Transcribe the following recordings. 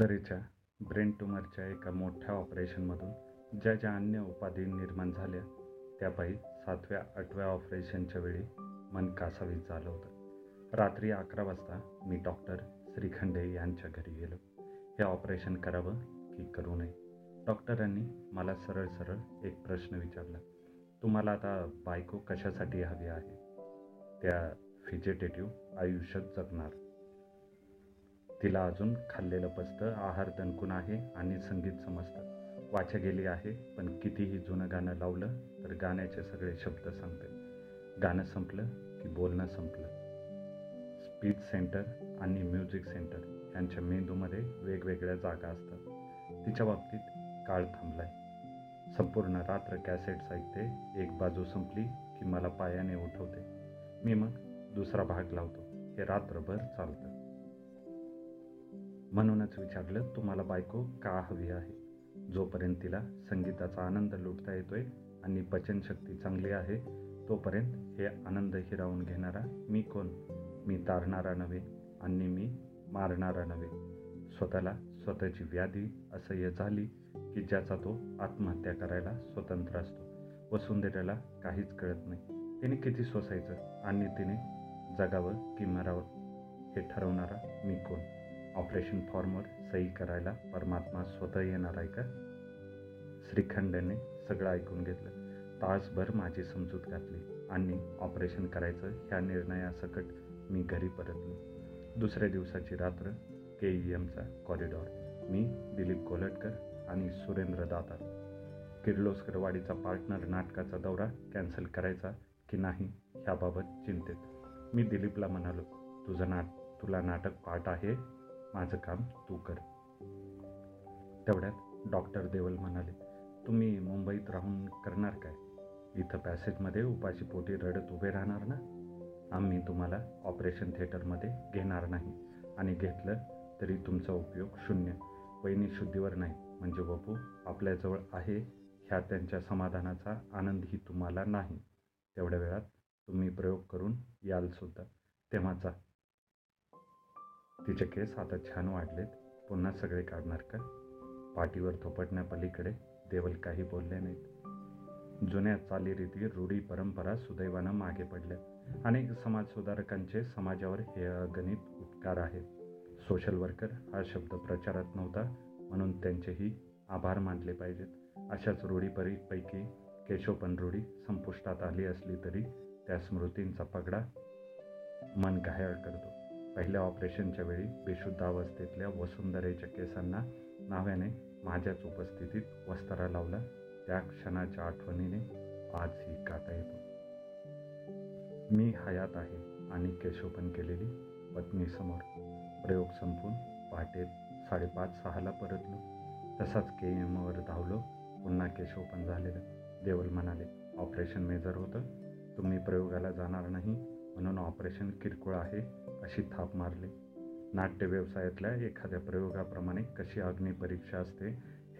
दरीच्या ब्रेन ट्युमरच्या एका मोठ्या ऑपरेशनमधून ज्या ज्या अन्य उपाधी निर्माण झाल्या त्यापायी सातव्या आठव्या ऑपरेशनच्या वेळी मन कासावीस झालं होतं. रात्री अकरा वाजता मी डॉक्टर श्रीखंडे यांच्या घरी गेलो. हे ऑपरेशन करावं की करू नये? डॉक्टरांनी मला सरळ सरळ एक प्रश्न विचारला. तुम्हाला आता बायको कशासाठी हवी आहे? त्या फिजेटेटिव्ह आयुष्यात जगणार. तिला अजून खाल्लेलं पचतं आहार दणकून आहे आणि संगीत समजतं. वाचा गेली आहे पण कितीही जुनं गाणं लावलं तर गाण्याचे सगळे शब्द सांगते. गाणं संपलं की बोलणं संपलं. स्पीच सेंटर आणि म्युझिक सेंटर यांच्या मेंदूमध्ये वेगवेगळ्या जागा असतात. तिच्या बाबतीत काळ थांबलाय. संपूर्ण रात्र कॅसेट्स ऐकते एक बाजू संपली की मला पायाने उठवते. मी मग दुसरा भाग लावतो. हे रात्रभर चालतं. म्हणूनच विचारलं तुम्हाला बायको का हवी आहे? जोपर्यंत तिला संगीताचा आनंद लुटता येतोय आणि पचनशक्ती चांगली आहे तोपर्यंत हे आनंद हिरावून घेणारा मी कोण? मी तारणारा नव्हे आणि मी मारणारा नव्हे. स्वतःला स्वतःची व्याधी असह्य झाली की ज्याचा तो आत्महत्या करायला स्वतंत्र असतो. वसुंधरेला काहीच कळत नाही. तिने किती सोसायचं आणि तिने जगावं की मरावं हे ठरवणारा मी कोण? ऑपरेशन फॉर्मवर सही करायला परमात्मा स्वतः येणार आहे का? श्रीखंडने सगळं ऐकून घेतलं. तासभर माझी समजूत घातली आणि ऑपरेशन करायचं ह्या निर्णयासकट मी घरी परतलो. दुसऱ्या दिवसाची रात्र के ई एमचा कॉरिडॉर मी दिलीप कोलटकर आणि सुरेंद्र दातार. किर्लोस्करवाडीचा पार्टनर नाटकाचा दौरा कॅन्सल करायचा की नाही ह्याबाबत चिंतेत. मी दिलीपला म्हणालो तुझं नाट तुला नाटक पाठ आहे? माझं काम तू कर. तेवढ्यात डॉक्टर देवल म्हणाले तुम्ही मुंबईत राहून करणार काय? इथं पॅसेजमध्ये उपाशी पोटी रडत उभे राहणार ना? आम्ही तुम्हाला ऑपरेशन थिएटरमध्ये घेणार नाही. आणि घेतलं तरी तुमचा उपयोग शून्य. वहिनी शुद्धीवर नाही. म्हणजे बापू आपल्याजवळ आहे. ह्या त्यांच्या समाधानाचा आनंदही तुम्हाला नाही. तेवढ्या वेळात तुम्ही प्रयोग करून याल सुद्धा. तेव्हा तिचे केस आता छान वाढलेत. पुन्हा सगळे काढणार का? पाठीवर थोपटण्यापलीकडे देवल काही बोलले नाहीत. जुन्या चालीरीती रूढी परंपरा सुदैवानं मागे पडल्या अनेक समाजसुधारकांचे समाजावर हे अगणित उपकार आहेत. सोशल वर्कर हा शब्द प्रचारात नव्हता म्हणून त्यांचेही आभार मानले पाहिजेत. अशाच रूढीपरीपैकी केशोपन रूढी संपुष्टात आली असली तरी त्या स्मृतींचा पगडा मन घायाळ करतो. पहिल्या ऑपरेशनच्या वेळी बेशुद्धावस्थेतल्या वसुंधरेच्या केसांना नाव्याने माझ्याच उपस्थितीत वस्तारा लावला. त्या क्षणाच्या आठवणीने आजही काटा येतो. मी हयात आहे आणि केशोपन केलेली पत्नीसमोर प्रयोग संपून पहाटे साडेपाच सहाला परतलो. तसाच के एमवर धावलो. पुन्हा केशोपन झालेलं. देवल म्हणाले ऑपरेशन मेजर होतं. तुम्ही प्रयोगाला जाणार नाही. म्हणून ऑपरेशन किरकोळ आहे. अशी थाप मारली. नाट्य व्यवसायातल्या एखाद्या प्रयोगाप्रमाणे कशी अग्निपरीक्षा असते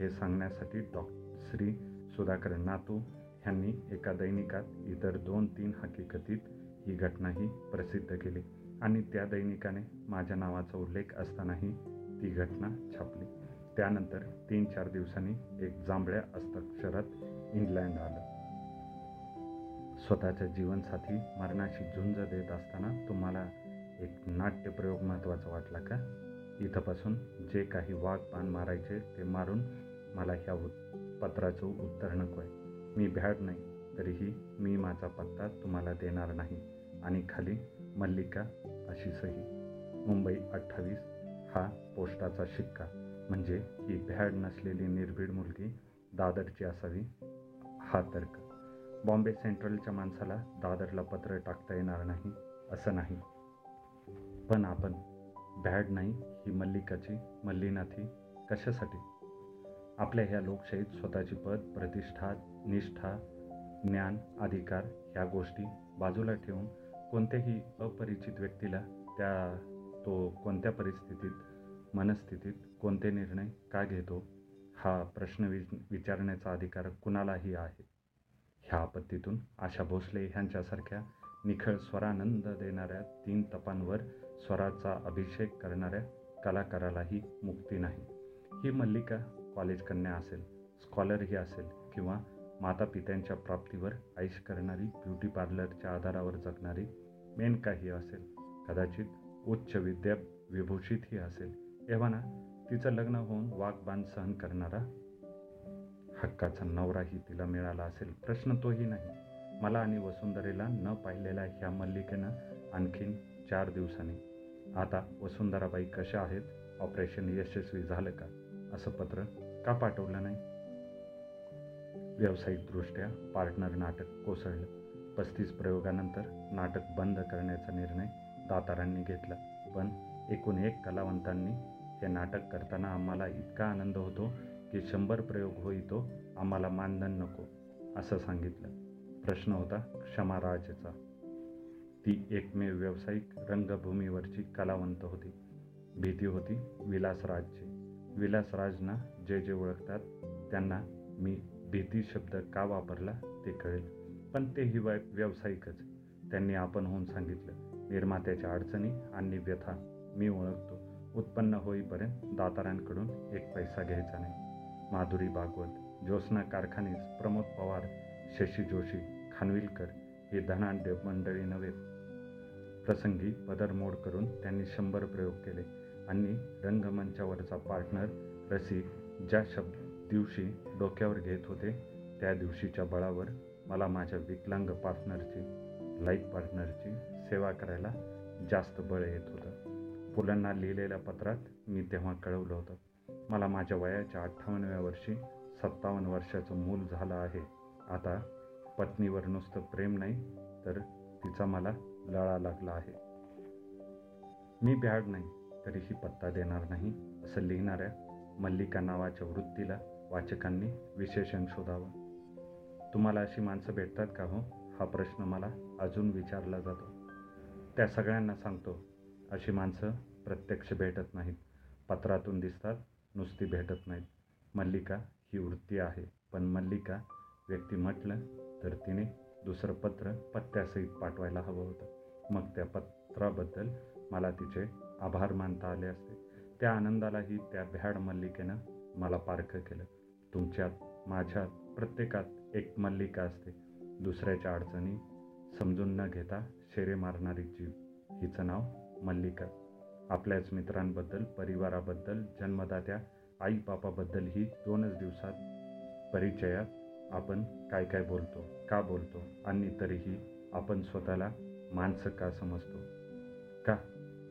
हे सांगण्यासाठी डॉ. श्री. सुधाकर नातू ह्यांनी एका दैनिकात इतर दोन तीन हकीकतीत ही घटनाही प्रसिद्ध केली आणि त्या दैनिकाने माझ्या नावाचा उल्लेख असतानाही ती घटना छापली. त्यानंतर तीन चार दिवसांनी एक जांभळ्या हस्ताक्षरात इंग्लंड आलं. स्वतःच्या जीवनसाथी मरणाशी झुंज देत असताना तुम्हाला एक नाट्यप्रयोग महत्त्वाचा वाटला का? इथंपासून जे काही वाघ पान मारायचे ते मारून मला ह्या पत्राचं उत्तर नको आहे. मी भ्याड नाही तरीही मी माझा पत्ता तुम्हाला देणार नाही. आणि खाली मल्लिका अशी सही. मुंबई अठ्ठावीस हा पोस्टाचा शिक्का. म्हणजे ही भ्याड नसलेली निर्भीड मुलगी दादरची असावी हा तर्क. बॉम्बे सेंट्रलच्या माणसाला दादरला पत्र टाकता येणार नाही असं नाही. पण आपण भॅड नाही ही मल्लिकाची मल्लीनाथी कशासाठी? आपल्या ह्या लोकशाहीत स्वतःची पद प्रतिष्ठा निष्ठा ज्ञान अधिकार ह्या गोष्टी बाजूला ठेवून कोणत्याही अपरिचित व्यक्तीला त्या तो कोणत्या परिस्थितीत मनस्थितीत कोणते निर्णय का घेतो हा प्रश्न वि विचारण्याचा अधिकार कुणालाही आहे? ह्या आपत्तीतून आशा भोसले ह्यांच्यासारख्या निखळ स्वरानंद देणाऱ्या तीन तपांवर स्वराचा अभिषेक करणाऱ्या कलाकारालाही मुक्ती नाही. ही मल्लिका कॉलेज कन्या असेल स्कॉलरही असेल किंवा माता पित्यांच्या प्राप्तीवर आईश करणारी ब्युटी पार्लरच्या आधारावर जगणारी मेनकाही असेल कदाचित उच्च विद्या विभूषितही असेल. एव्हाना तिचं लग्न होऊन वाकबान सहन करणारा हक्काचा नवराही तिला मिळाला असेल प्रश्न तोही नाही. मला आणि वसुंधरेला न पाहिलेल्या ह्या मल्लिकेनं आणखीन चार दिवसांनी आता वसुंधराबाई कशा आहेत? ऑपरेशन यशस्वी झालं का? असं पत्र का पाठवलं नाही? व्यावसायिकदृष्ट्या पार्टनर नाटक कोसळलं. पस्तीस प्रयोगानंतर नाटक बंद करण्याचा निर्णय दातारांनी घेतला. पण एकूण एक कलावंतांनी हे नाटक करताना आम्हाला इतका आनंद होतो की शंभर प्रयोग होईतो आम्हाला मानधन नको असं सांगितलं. प्रश्न होता क्षमाराजेचा. ती एकमेव व्यावसायिक रंगभूमीवरची कलावंत होती. भीती होती विलासराजची. विलासराजना जे जे ओळखतात त्यांना मी भीती शब्द का वापरला ते कळेल. पण तेही व्य व्यावसायिकच. त्यांनी आपण होऊन सांगितलं निर्मात्याच्या अडचणी आणि व्यथा मी ओळखतो. उत्पन्न होईपर्यंत दातारांकडून एक पैसा घ्यायचा नाही. माधुरी भागवत ज्योत्स्ना कारखानीस प्रमोद पवार शशी जोशी खानविलकर ही धनाढ्य मंडळी नव्हे प्रसंगी पदरमोड करून त्यांनी शंभर प्रयोग केले आणि रंगमंचावरचा पार्टनर रसिक ज्या शब्द दिवशी डोक्यावर घेत होते त्या दिवशीच्या बळावर मला माझ्या विकलांग पार्टनरची लाईफ पार्टनरची सेवा करायला जास्त बळ येत होतं. पुलांना लिहिलेल्या पत्रात मी तेव्हा कळवलं होतं. मला माझ्या वयाच्या अठ्ठावन्नव्या वर्षी सत्तावन्न वर्षाचं मूल झालं आहे. आता पत्नीवर नुसतं प्रेम नाही तर तिचा मला लळा लागला आहे. मी भ्याड नाही तरीही पत्ता देणार नाही असं लिहिणाऱ्या मल्लिका नावाच्या वृत्तीला वाचकांनी विशेषण शोधावं. तुम्हाला अशी माणसं भेटतात का हो? हा प्रश्न मला अजून विचारला जातो. त्या सगळ्यांना सांगतो अशी माणसं प्रत्यक्ष भेटत नाहीत. पत्रातून दिसतात नुसती भेटत नाहीत. मल्लिका ही वृत्ती आहे पण मल्लिका व्यक्ती म्हटलं तर तिने दुसरं पत्र पत्त्यासहित पाठवायला हवं होतं. मग त्या पत्राबद्दल मला तिचे आभार मानता आले असते. त्या आनंदालाही त्या भ्याड मल्लिकेनं मला पारखं केलं. तुमच्यात माझ्यात प्रत्येकात एक मल्लिका असते. दुसऱ्याच्या अडचणी समजून न घेता शेरे मारणारी जीव हिचं नाव मल्लिका. आपल्याच मित्रांबद्दल परिवाराबद्दल जन्मदात्या आई बापाबद्दल ही दोनच दिवसात परिचयात आपण काय काय बोलतो का बोलतो आणि तरीही आपण स्वतःला माणसं का समजतो? का?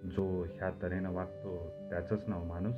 जो ह्या तऱ्हेनं वागतो त्याचंच नाव माणूस?